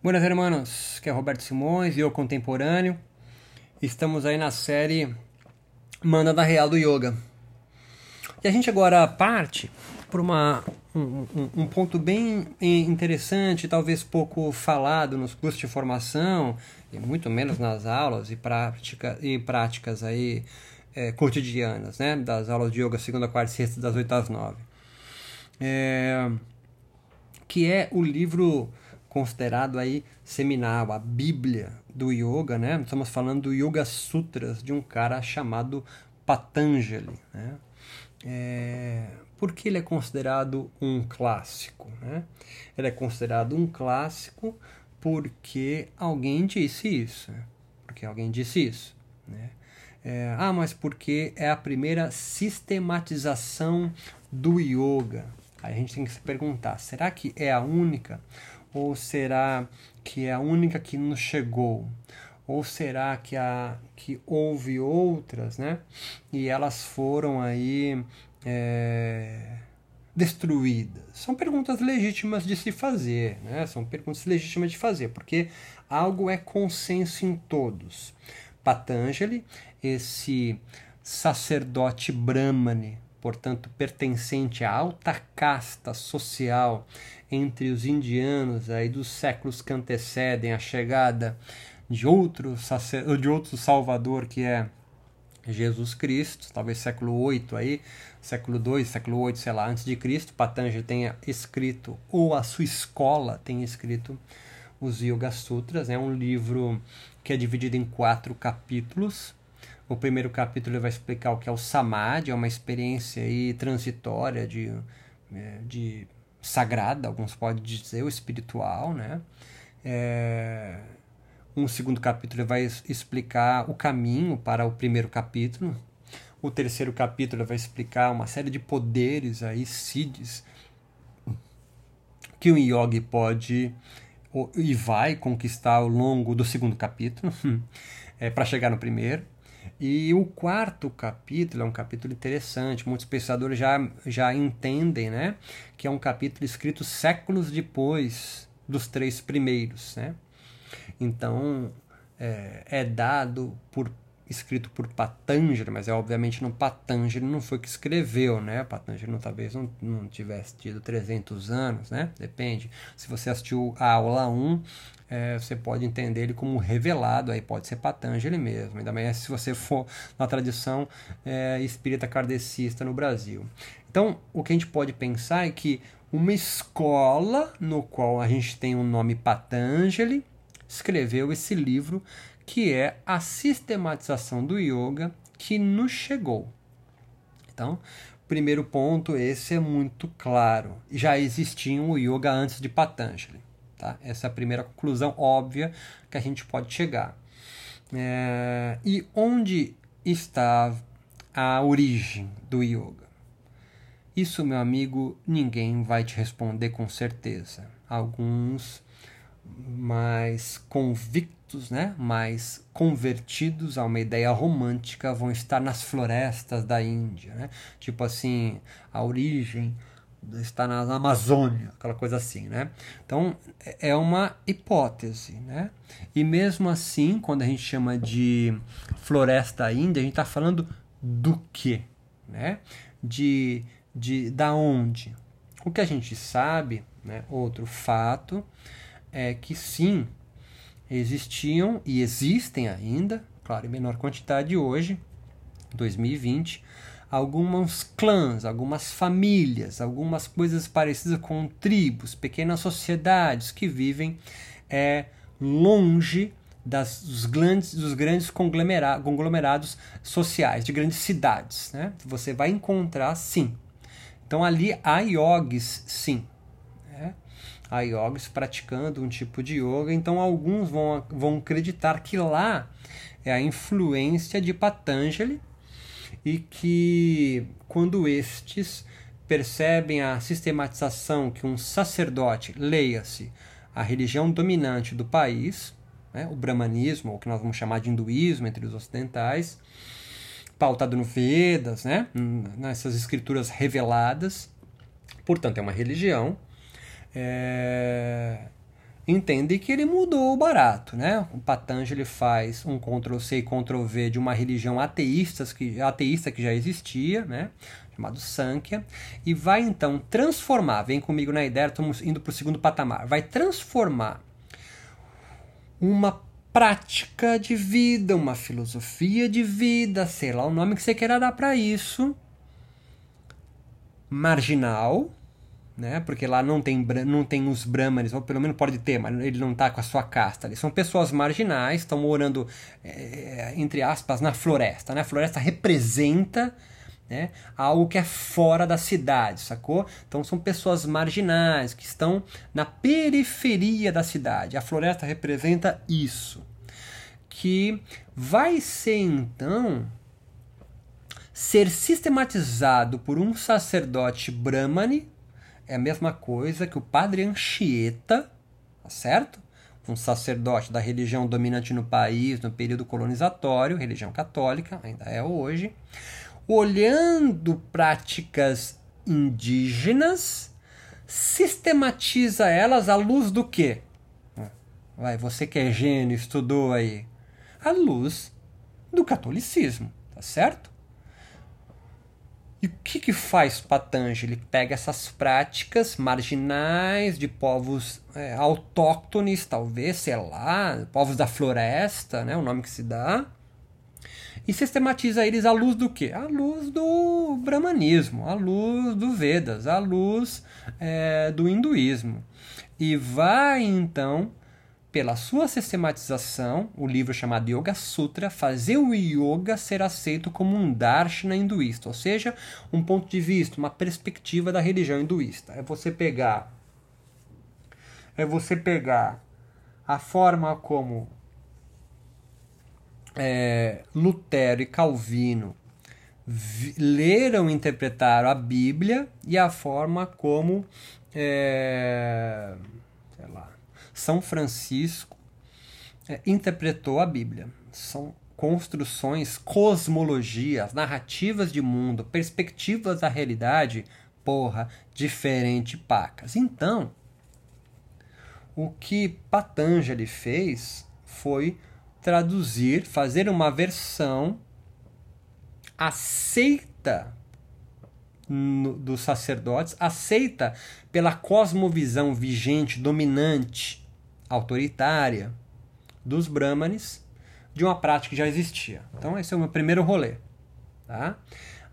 Buenas hermanos, que é Roberto Simões e eu contemporâneo. Estamos aí na série Manda da Real do Yoga. E a gente agora parte por uma, um, um, ponto bem interessante, talvez pouco falado nos cursos de formação, e muito menos nas aulas e, prática, e práticas aí, é, cotidianas, né? das aulas de yoga segunda, quarta e sexta, das 8 às 9. É, que é o livro considerado aí seminal, a Bíblia do Yoga, né? Estamos falando do Yoga Sutras de um cara chamado Patanjali, né? É, por que ele é considerado um clássico? Né? Ele é considerado um clássico porque alguém disse isso. Porque alguém disse isso. Né? É, ah, mas porque é a primeira sistematização do yoga. Aí a gente tem que se perguntar: será que é a única? Ou será que é a única que nos chegou? Ou será que, a, que houve outras, né? E elas foram aí é, destruídas? São perguntas legítimas de se fazer, né? São perguntas legítimas de fazer, porque algo é consenso em todos. Patanjali, esse sacerdote brahmane, portanto pertencente à alta casta social entre os indianos aí dos séculos que antecedem a chegada de outro, de outro salvador que é Jesus Cristo, talvez século 8 aí, século 2, século 8, sei lá, antes de Cristo, Patanjali tenha escrito, ou a sua escola tenha escrito os Yoga Sutras, é um livro que é dividido em quatro capítulos. O primeiro capítulo vai explicar o que é o Samadhi, é uma experiência aí transitória de, é, de sagrada, alguns podem dizer, o espiritual, né? É, um segundo capítulo vai explicar o caminho para o primeiro capítulo. O terceiro capítulo vai explicar uma série de poderes aí, siddhis, que o yogi pode e vai conquistar ao longo do segundo capítulo, é, para chegar no primeiro. E o quarto capítulo é um capítulo interessante, muitos pensadores já, já entendem né, que é um capítulo escrito séculos depois dos três primeiros. Né? Então, é, é dado por escrito por Patanjali, mas é obviamente não Patanjali não foi que escreveu, né? Patanjali não, talvez não, não tivesse tido 300 anos, né? Depende. Se você assistiu a aula 1, é, você pode entender ele como revelado, aí pode ser Patanjali mesmo, ainda mais se você for na tradição é, espírita kardecista no Brasil. Então, o que a gente pode pensar é que uma escola no qual a gente tem o nome Patanjali, escreveu esse livro que é a sistematização do yoga que nos chegou. Então, primeiro ponto, esse é muito claro. Já existia o yoga antes de Patanjali. Tá? Essa é a primeira conclusão óbvia que a gente pode chegar. É, e onde está a origem do yoga? Isso, meu amigo, ninguém vai te responder com certeza. Alguns mais convictos, né, mais convertidos a uma ideia romântica vão estar nas florestas da Índia, né? Tipo assim, a origem está na Amazônia, aquela coisa assim, né? Então é uma hipótese, né? E mesmo assim, quando a gente chama de floresta índia, a gente está falando do que, né? De, de da onde? O que a gente sabe, né? Outro fato é que sim, existiam e existem ainda, claro, em menor quantidade hoje, 2020, alguns clãs, algumas famílias, algumas coisas parecidas com tribos, pequenas sociedades que vivem é, longe das, dos, grandes, dos grandes conglomerados, conglomerados sociais, de grandes cidades. Né? Você vai encontrar, sim. Então ali há yogis, sim a yogis praticando um tipo de yoga, então alguns vão, vão acreditar que lá é a influência de Patanjali e que quando estes percebem a sistematização que um sacerdote, leia-se, a religião dominante do país, né, o brahmanismo, ou que nós vamos chamar de hinduísmo entre os ocidentais, pautado no Vedas, né, nessas escrituras reveladas, portanto é uma religião, é... entende que ele mudou o barato, né? O Patanjali faz um Ctrl-C e Ctrl-V de uma religião ateísta que, ateísta que já existia, né? chamado Sankhya, e vai então transformar, vem comigo na ideia, estamos indo para o segundo patamar, vai transformar uma prática de vida, uma filosofia de vida, sei lá o nome que você queira dar para isso, marginal, né? Porque lá não tem, não tem os brahmanes, ou pelo menos pode ter, mas ele não está com a sua casta ali. São pessoas marginais, estão morando, é, entre aspas, na floresta. Né? A floresta representa né? algo que é fora da cidade, sacou? Então são pessoas marginais que estão na periferia da cidade. A floresta representa isso. Que vai ser então ser sistematizado por um sacerdote brahmane é a mesma coisa que o padre Anchieta, tá certo? Um sacerdote da religião dominante no país no período colonizatório, religião católica, ainda é hoje, olhando práticas indígenas, sistematiza elas à luz do quê? Vai, você que é gênio, estudou aí. À luz do catolicismo, tá certo? E o que, que faz Patanjali? Ele pega essas práticas marginais de povos é, autóctones, talvez, sei lá, povos da floresta, né, o nome que se dá, e sistematiza eles à luz do quê? À luz do brahmanismo, à luz do Vedas, à luz é, do hinduísmo. E vai então pela sua sistematização, o livro chamado Yoga Sutra, fazer o yoga ser aceito como um darshana hinduísta, ou seja, um ponto de vista, uma perspectiva da religião hinduísta. É você pegar é você pegar a forma como é, Lutero e Calvino leram e interpretaram a Bíblia e a forma como é, são Francisco é, interpretou a Bíblia. São construções, cosmologias, narrativas de mundo, perspectivas da realidade, porra, diferente pacas. Então, o que Patanjali fez foi traduzir, fazer uma versão aceita no, dos sacerdotes, aceita pela cosmovisão vigente, dominante autoritária dos brahmanes de uma prática que já existia. Então esse é o meu primeiro rolê, tá?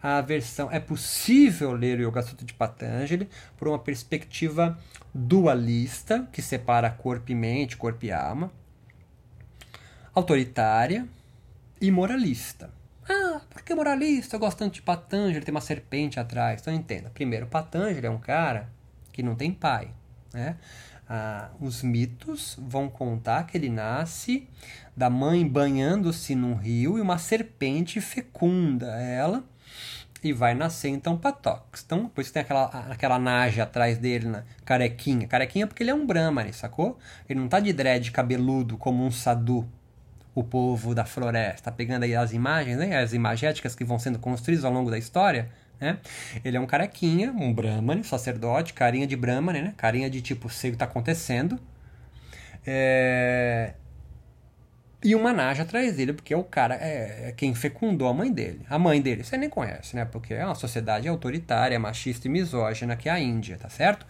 A versão é possível ler o Yoga Sutra de Patanjali por uma perspectiva dualista que separa corpo e mente, corpo e alma, autoritária e moralista. Ah, por que moralista? Eu gosto tanto de Patanjali, tem uma serpente atrás. Então entenda. Primeiro, Patanjali é um cara que não tem pai, né? Ah, os mitos vão contar que ele nasce da mãe banhando-se num rio e uma serpente fecunda ela e vai nascer então Patox. Então, por isso tem aquela, aquela naja atrás dele, na carequinha. Carequinha porque ele é um brahmane, sacou? Ele não tá de dread cabeludo como um sadhu, o povo da floresta. Tá pegando aí as imagens, né? As imagéticas que vão sendo construídas ao longo da história. Né? Ele é um carequinha, um brahmane, sacerdote, carinha de brahmane, né? carinha de tipo, sei o que está acontecendo. É... E uma naja atrás dele, porque é o cara, é, é, quem fecundou a mãe dele. A mãe dele, você nem conhece, né? Porque é uma sociedade autoritária, machista e misógina que é a Índia, tá certo?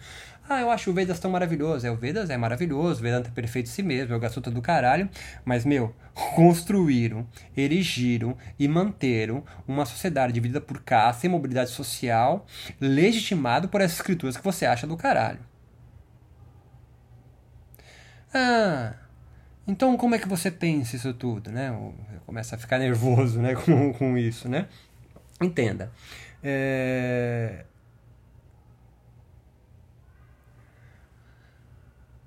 Ah, eu acho o Vedas tão maravilhoso. É, o Vedas é maravilhoso, o Vedanta é perfeito em si mesmo, é o Gasuta do caralho. Mas, meu, construíram, erigiram e manteram uma sociedade dividida por caça e mobilidade social, legitimado por essas escrituras que você acha do caralho. Ah, então como é que você pensa isso tudo, né? Começa a ficar nervoso, né, com, com isso, né? Entenda. É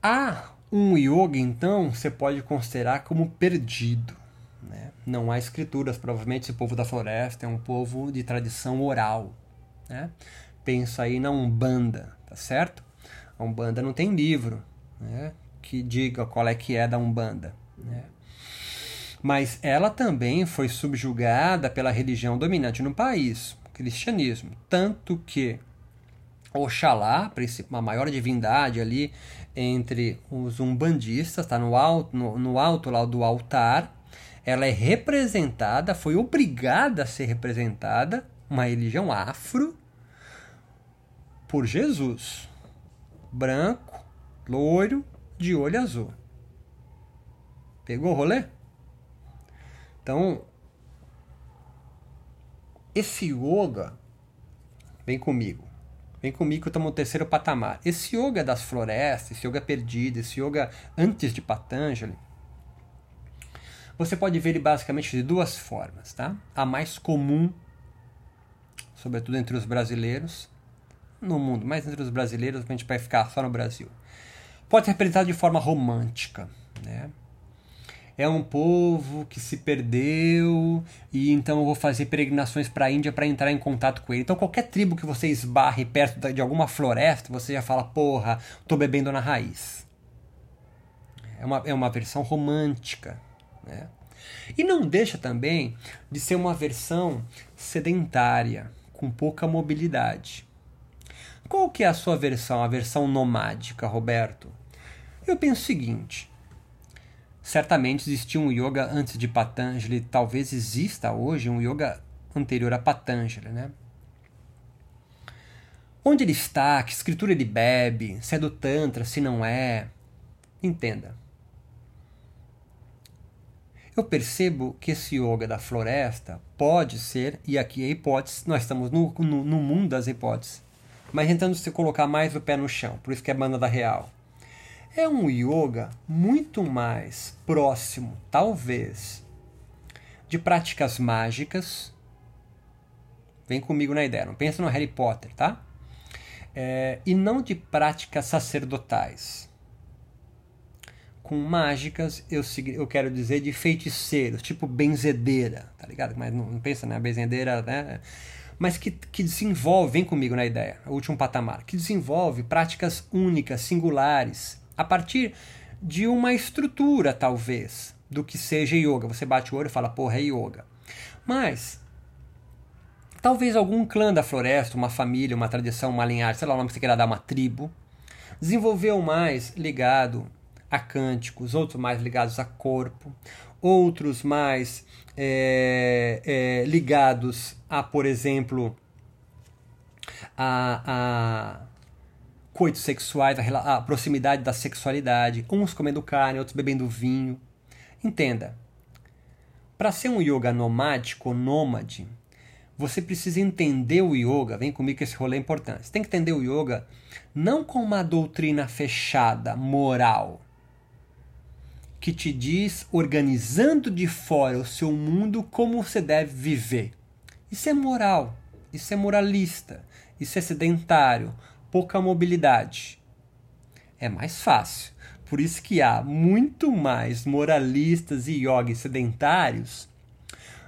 Há um yoga, então, você pode considerar como perdido. Né? Não há escrituras, provavelmente esse povo da floresta é um povo de tradição oral. Né? Pensa aí na Umbanda, tá certo? A Umbanda não tem livro né? que diga qual é que é da Umbanda. Né? Mas ela também foi subjugada pela religião dominante no país, o cristianismo. Tanto que Oxalá, a maior divindade ali entre os umbandistas, está no alto, no, no alto lá do altar. Ela é representada, foi obrigada a ser representada, uma religião afro, por Jesus. Branco, loiro, de olho azul. Pegou o rolê? Então, esse yoga, vem comigo, vem comigo que estamos no terceiro patamar. Esse yoga das florestas, esse yoga perdido, esse yoga antes de Patanjali, você pode ver ele basicamente de duas formas, tá? A mais comum, sobretudo entre os brasileiros, no mundo, mas entre os brasileiros, a gente vai ficar só no Brasil. Pode ser representado de forma romântica, né? É um povo que se perdeu e então eu vou fazer peregrinações para a Índia para entrar em contato com ele. Então qualquer tribo que você esbarre perto de alguma floresta, você já fala, porra, tô bebendo na raiz. É uma, é uma versão romântica. Né? E não deixa também de ser uma versão sedentária, com pouca mobilidade. Qual que é a sua versão, a versão nomádica, Roberto? Eu penso o seguinte, Certamente existia um yoga antes de Patanjali, talvez exista hoje um yoga anterior a Patanjali, né? Onde ele está, que escritura ele bebe, se é do Tantra, se não é. Entenda. Eu percebo que esse yoga da floresta pode ser, e aqui é hipótese, nós estamos no, no, no mundo das hipóteses, mas tentando se colocar mais o pé no chão, por isso que é banda da real é um yoga muito mais próximo, talvez, de práticas mágicas. Vem comigo na ideia, não pensa no Harry Potter, tá? É, e não de práticas sacerdotais. Com mágicas, eu, eu quero dizer de feiticeiros, tipo benzedeira, tá ligado? Mas não, não pensa na né? benzedeira, né? Mas que, que desenvolve, vem comigo na ideia, o último patamar, que desenvolve práticas únicas, singulares, a partir de uma estrutura, talvez, do que seja yoga. Você bate o olho e fala, porra, é yoga. Mas, talvez algum clã da floresta, uma família, uma tradição, uma linhagem, sei lá o nome que você queira dar, uma tribo, desenvolveu mais ligado a cânticos, outros mais ligados a corpo, outros mais é, é, ligados a, por exemplo, a, a coitos sexuais, a, a proximidade da sexualidade, uns comendo carne, outros bebendo vinho. Entenda, para ser um yoga nomádico, nômade, você precisa entender o yoga, vem comigo que esse rolê é importante. Você tem que entender o yoga não como uma doutrina fechada, moral, que te diz, organizando de fora o seu mundo, como você deve viver. Isso é moral, isso é moralista, isso é sedentário, pouca mobilidade. É mais fácil. Por isso que há muito mais moralistas e yogis sedentários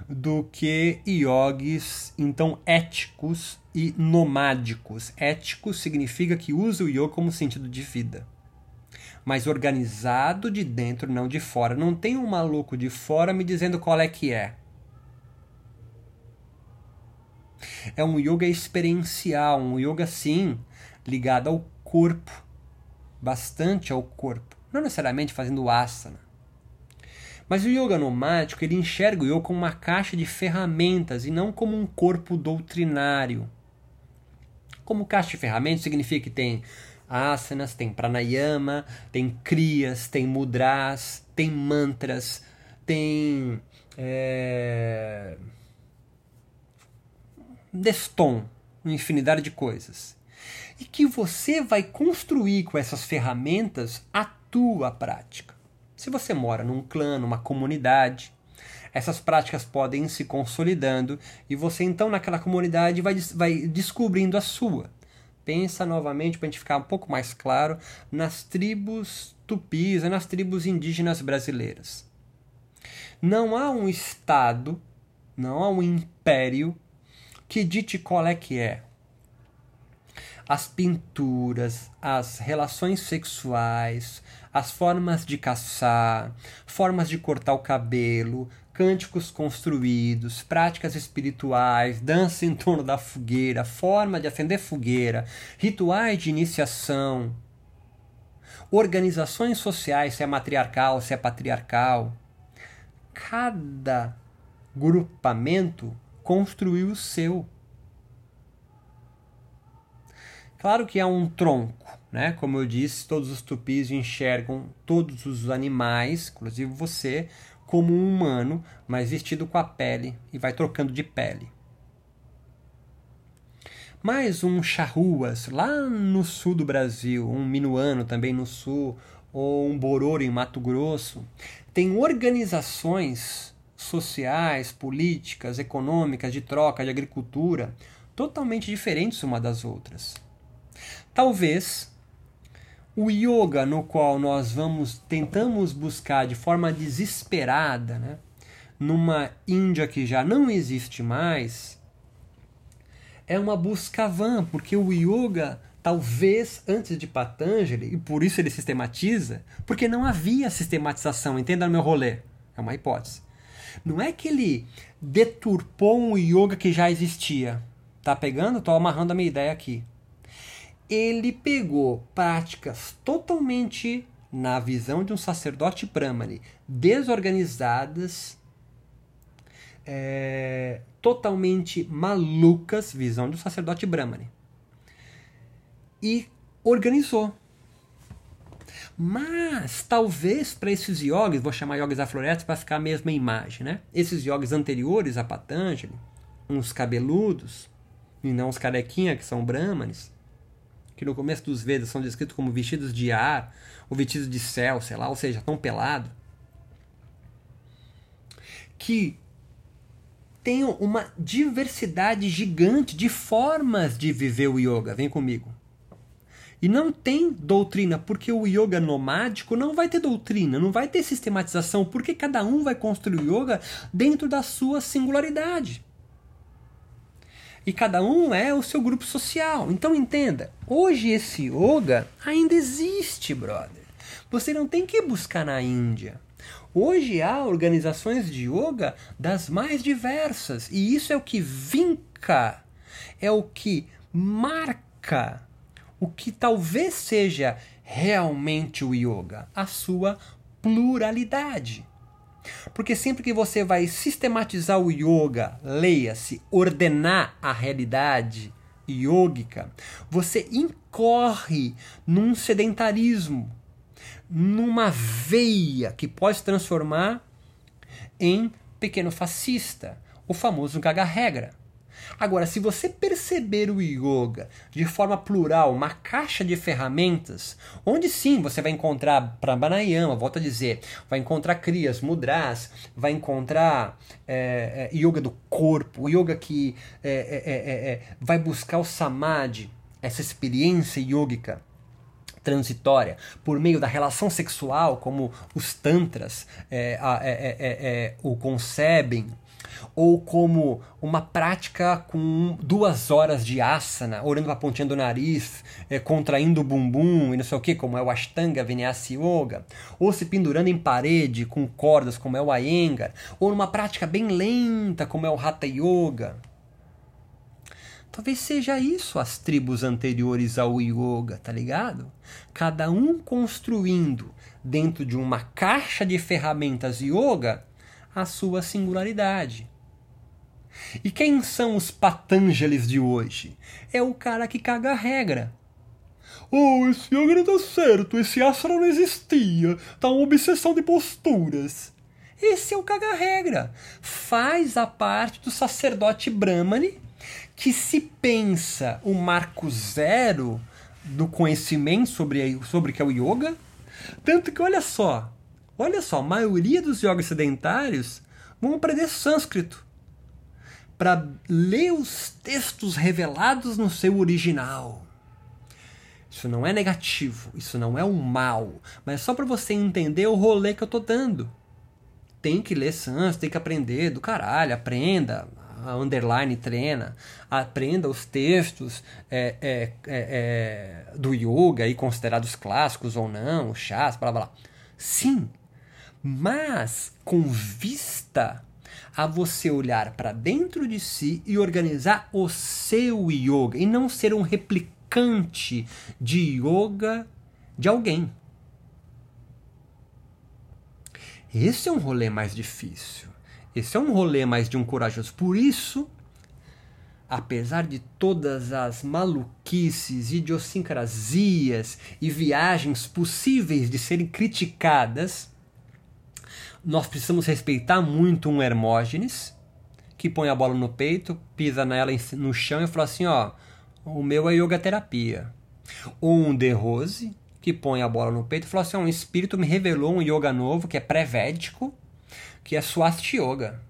do que yogis então éticos e nomádicos. Ético significa que usa o yoga como sentido de vida. Mas organizado de dentro, não de fora. Não tem um maluco de fora me dizendo qual é que é. É um yoga experiencial, um yoga sim ligada ao corpo, bastante ao corpo, não necessariamente fazendo asana. Mas o yoga nomádico, ele enxerga o yoga como uma caixa de ferramentas e não como um corpo doutrinário. Como caixa de ferramentas significa que tem asanas, tem pranayama, tem kriyas, tem mudras, tem mantras, tem é... deston, uma infinidade de coisas e que você vai construir com essas ferramentas a tua prática. Se você mora num clã, numa comunidade, essas práticas podem ir se consolidando e você então naquela comunidade vai, vai descobrindo a sua. Pensa novamente para a gente ficar um pouco mais claro nas tribos tupis e nas tribos indígenas brasileiras. Não há um estado, não há um império que dite qual é que é as pinturas, as relações sexuais, as formas de caçar, formas de cortar o cabelo, cânticos construídos, práticas espirituais, dança em torno da fogueira, forma de acender fogueira, rituais de iniciação, organizações sociais, se é matriarcal, se é patriarcal. Cada grupamento construiu o seu. Claro que há um tronco, né? Como eu disse, todos os tupis enxergam todos os animais, inclusive você, como um humano, mas vestido com a pele e vai trocando de pele. Mais um charruas lá no sul do Brasil, um minuano também no sul, ou um bororo em Mato Grosso, tem organizações sociais, políticas, econômicas, de troca, de agricultura, totalmente diferentes uma das outras. Talvez o yoga no qual nós vamos tentamos buscar de forma desesperada, né, numa Índia que já não existe mais, é uma busca vã, porque o yoga talvez antes de Patanjali, e por isso ele sistematiza, porque não havia sistematização, entenda meu rolê, é uma hipótese. Não é que ele deturpou um yoga que já existia. Tá pegando? Tô amarrando a minha ideia aqui ele pegou práticas totalmente, na visão de um sacerdote brahmane, desorganizadas, é, totalmente malucas, visão de um sacerdote brahmane, e organizou. Mas talvez para esses yogis, vou chamar yogis da floresta para ficar a mesma imagem, né? Esses yogis anteriores a Patanjali, uns cabeludos, e não os carequinha que são brahmanes, que no começo dos Vedas são descritos como vestidos de ar, ou vestidos de céu, sei lá, ou seja, tão pelado, que tenham uma diversidade gigante de formas de viver o yoga. Vem comigo. E não tem doutrina, porque o yoga nomádico não vai ter doutrina, não vai ter sistematização, porque cada um vai construir o yoga dentro da sua singularidade. E cada um é o seu grupo social. Então entenda, hoje esse yoga ainda existe, brother. Você não tem que buscar na Índia. Hoje há organizações de yoga das mais diversas, e isso é o que vinca, é o que marca o que talvez seja realmente o yoga, a sua pluralidade. Porque sempre que você vai sistematizar o yoga, leia-se, ordenar a realidade yógica, você incorre num sedentarismo, numa veia que pode se transformar em pequeno fascista, o famoso gaga-regra. Agora, se você perceber o yoga de forma plural, uma caixa de ferramentas, onde sim você vai encontrar Pranayama, volto a dizer, vai encontrar Kriyas, Mudras, vai encontrar é, é, yoga do corpo, yoga que é, é, é, é, vai buscar o samadhi, essa experiência yógica transitória por meio da relação sexual, como os tantras é, é, é, o concebem, ou como uma prática com duas horas de asana, olhando para a pontinha do nariz, é, contraindo o bumbum e não sei o que, como é o Ashtanga Vinyasa Yoga, ou se pendurando em parede com cordas, como é o Iyengar, ou numa prática bem lenta, como é o Hatha Yoga. Talvez seja isso as tribos anteriores ao yoga, tá ligado? Cada um construindo dentro de uma caixa de ferramentas yoga a sua singularidade. E quem são os Patanjalis de hoje? É o cara que caga a regra. Oh, esse yoga deu certo, esse asana não existia, tá uma obsessão de posturas. Esse é o caga-regra. Faz a parte do sacerdote Brahmani que se pensa o marco zero do conhecimento sobre, sobre o que é o yoga. Tanto que, olha só, olha só, a maioria dos yogas sedentários vão aprender sânscrito para ler os textos revelados no seu original. Isso não é negativo, isso não é um mal, mas é só para você entender o rolê que eu tô dando. Tem que ler Sans, tem que aprender do caralho, aprenda, a underline treina, aprenda os textos é, é, é, é do yoga, aí, considerados clássicos ou não, chás, blá blá blá. Sim, mas com vista a você olhar para dentro de si e organizar o seu yoga e não ser um replicante de yoga de alguém. Esse é um rolê mais difícil. Esse é um rolê mais de um corajoso. Por isso, apesar de todas as maluquices, idiosincrasias e viagens possíveis de serem criticadas, nós precisamos respeitar muito um Hermógenes, que põe a bola no peito, pisa nela no chão e fala assim: ó, o meu é yoga terapia. Ou um De Rose, que põe a bola no peito e fala assim: um espírito me revelou um yoga novo que é pré-védico, que é Swasti Yoga.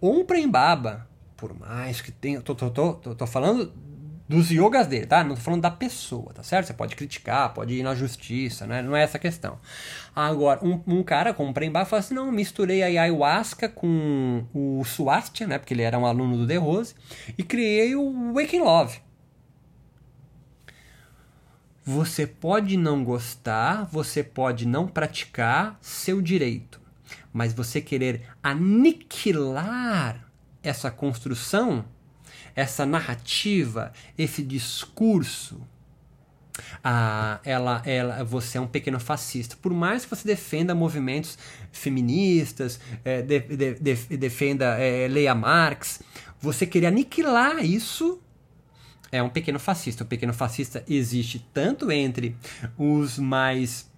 Ou um Prembaba, por mais que tenha. Tô, tô, tô, tô, tô falando dos yogas dele, tá? Não tô falando da pessoa, tá certo? Você pode criticar, pode ir na justiça, né? Não é essa a questão. Agora, um, um cara como Prembaba fala assim: não, misturei a ayahuasca com o Swastika, né? Porque ele era um aluno do The Rose, e criei o Waking Love. Você pode não gostar, você pode não praticar seu direito, mas você querer aniquilar essa construção, essa narrativa, esse discurso, ah, ela, ela, você é um pequeno fascista. Por mais que você defenda movimentos feministas, é, de, de, de, defenda é, Leia Marx, você querer aniquilar isso é um pequeno fascista. O pequeno fascista existe tanto entre os mais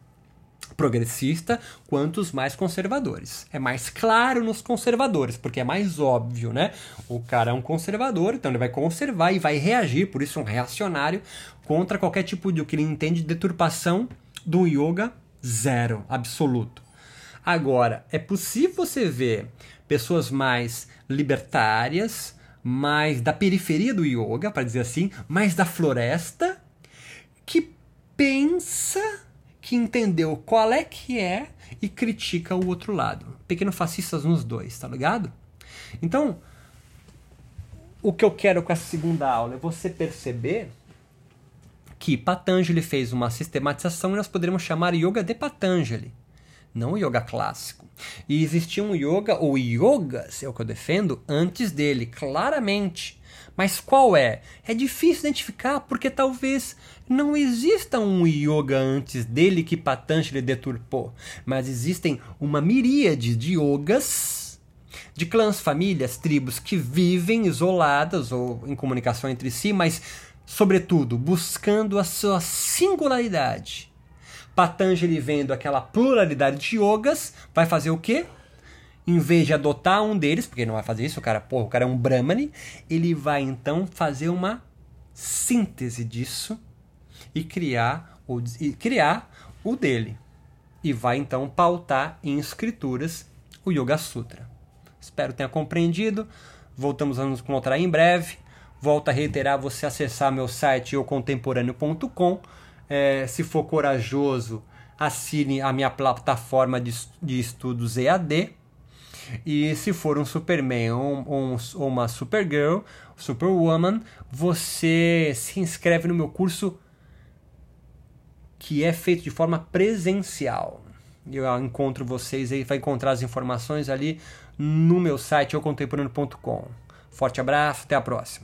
progressistas quanto os mais conservadores. É mais claro nos conservadores, porque é mais óbvio, né? O cara é um conservador, então ele vai conservar e vai reagir, por isso um reacionário, contra qualquer tipo de o que ele entende de deturpação do yoga zero, absoluto. Agora, é possível você ver pessoas mais libertárias, mais da periferia do yoga, para dizer assim, mais da floresta, que pensa que entendeu qual é que é e critica o outro lado. Pequeno fascistas nos dois, tá ligado? Então, o que eu quero com essa segunda aula é você perceber que Patanjali fez uma sistematização e nós poderíamos chamar yoga de Patanjali não o yoga clássico. E existia um yoga, ou yogas, é o que eu defendo, antes dele, claramente. Mas qual é? É difícil identificar porque talvez não exista um yoga antes dele que Patanjali deturpou. Mas existem uma miríade de yogas de clãs, famílias, tribos que vivem isoladas ou em comunicação entre si, mas, sobretudo, buscando a sua singularidade Patanjali vendo aquela pluralidade de yogas, vai fazer o quê? Em vez de adotar um deles, porque não vai fazer isso, o cara, porra, o cara é um Brahmani, ele vai então fazer uma síntese disso e criar o, e criar o dele. E vai então pautar em escrituras o Yoga Sutra. Espero tenha compreendido. Voltamos a nos encontrar em breve. Volto a reiterar você acessar meu site eucontemporâneo.com é, se for corajoso, assine a minha plataforma de, de estudos EAD. E se for um Superman ou um, uma Supergirl, Superwoman, você se inscreve no meu curso que é feito de forma presencial. Eu encontro vocês aí, vai encontrar as informações ali no meu site eucontemporâneo.com. Forte abraço, até a próxima.